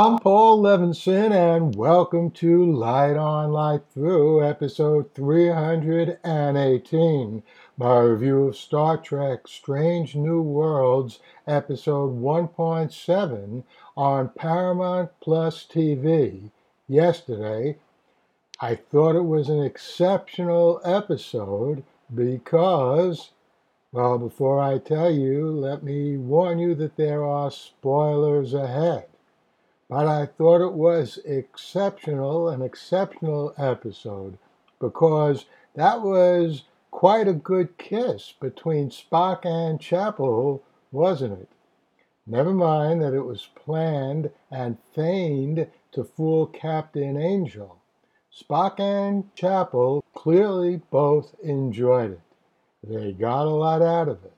I'm Paul Levinson, and welcome to Light On Light Through, episode 318, my review of Star Trek Strange New Worlds, episode 1.7 on Paramount Plus TV yesterday. I thought it was an exceptional episode because, well, before I tell you, let me warn you that there are spoilers ahead. But I thought it was exceptional, an exceptional episode, because that was quite a good kiss between Spock and Chapel, wasn't it? Never mind that it was planned and feigned to fool Captain Angel. Spock and Chapel clearly both enjoyed it. They got a lot out of it.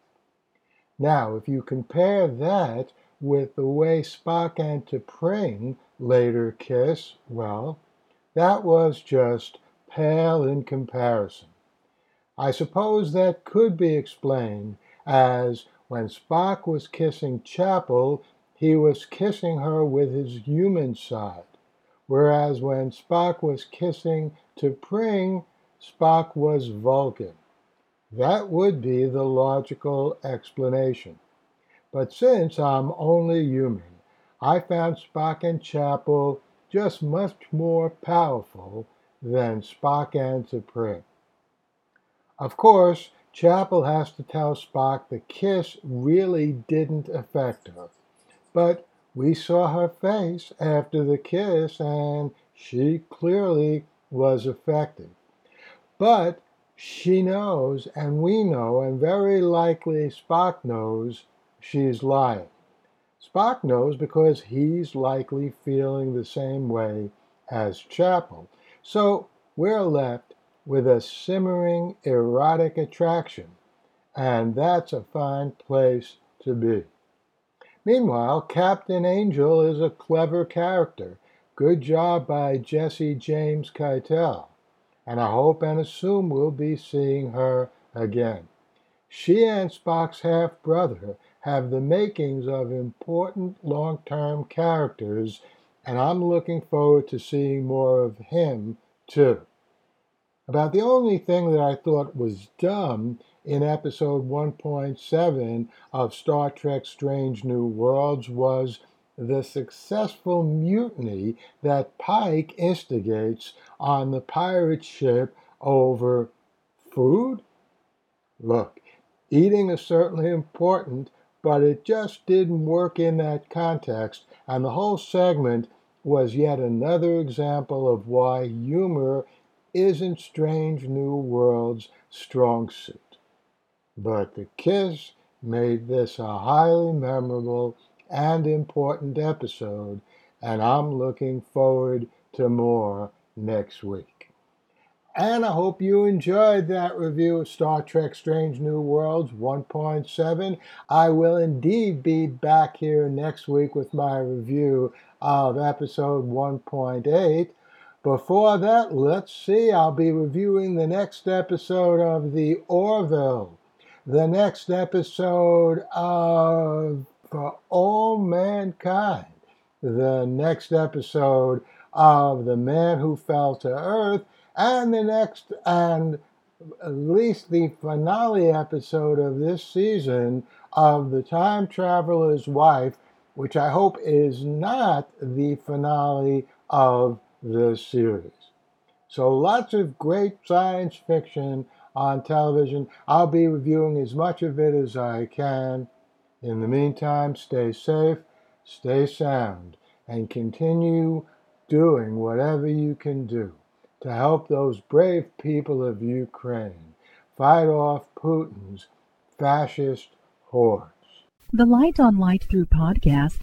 Now, if you compare that with the way Spock and T'Pring later kiss, well, that was just pale in comparison. I suppose that could be explained as when Spock was kissing Chapel, he was kissing her with his human side, whereas when Spock was kissing T'Pring, Spock was Vulcan. That would be the logical explanation. But since I'm only human, I found Spock and Chapel just much more powerful than Spock and T'Pring. Of course, Chapel has to tell Spock the kiss really didn't affect her. But we saw her face after the kiss, and she clearly was affected. But she knows, and we know, and very likely Spock knows she's lying. Spock knows because he's likely feeling the same way as Chapel. So we're left with a simmering erotic attraction, and that's a fine place to be. Meanwhile, Captain Angel is a clever character. Good job by Jesse James Keitel, and I hope and assume we'll be seeing her again. She and Spock's half brother have the makings of important long term characters, and I'm looking forward to seeing more of him too. About the only thing that I thought was dumb in episode 1.7 of Star Trek Strange New Worlds was the successful mutiny that Pike instigates on the pirate ship over food? Look, eating is certainly important, but it just didn't work in that context, and the whole segment was yet another example of why humor isn't Strange New World's strong suit. But the kiss made this a highly memorable and important episode, and I'm looking forward to more next week. And I hope you enjoyed that review of Star Trek Strange New Worlds 1.7. I will indeed be back here next week with my review of episode 1.8. Before that, let's see, I'll be reviewing the next episode of The Orville, the next episode of For All Mankind, the next episode of The Man Who Fell to Earth and the next, and at least the finale episode of this season of The Time Traveler's Wife, which I hope is not the finale of the series. So, lots of great science fiction on television. I'll be reviewing as much of it as I can. In the meantime, stay safe, stay sound, and continue doing whatever you can do to help those brave people of Ukraine fight off Putin's fascist hordes. The Light on Light Through podcast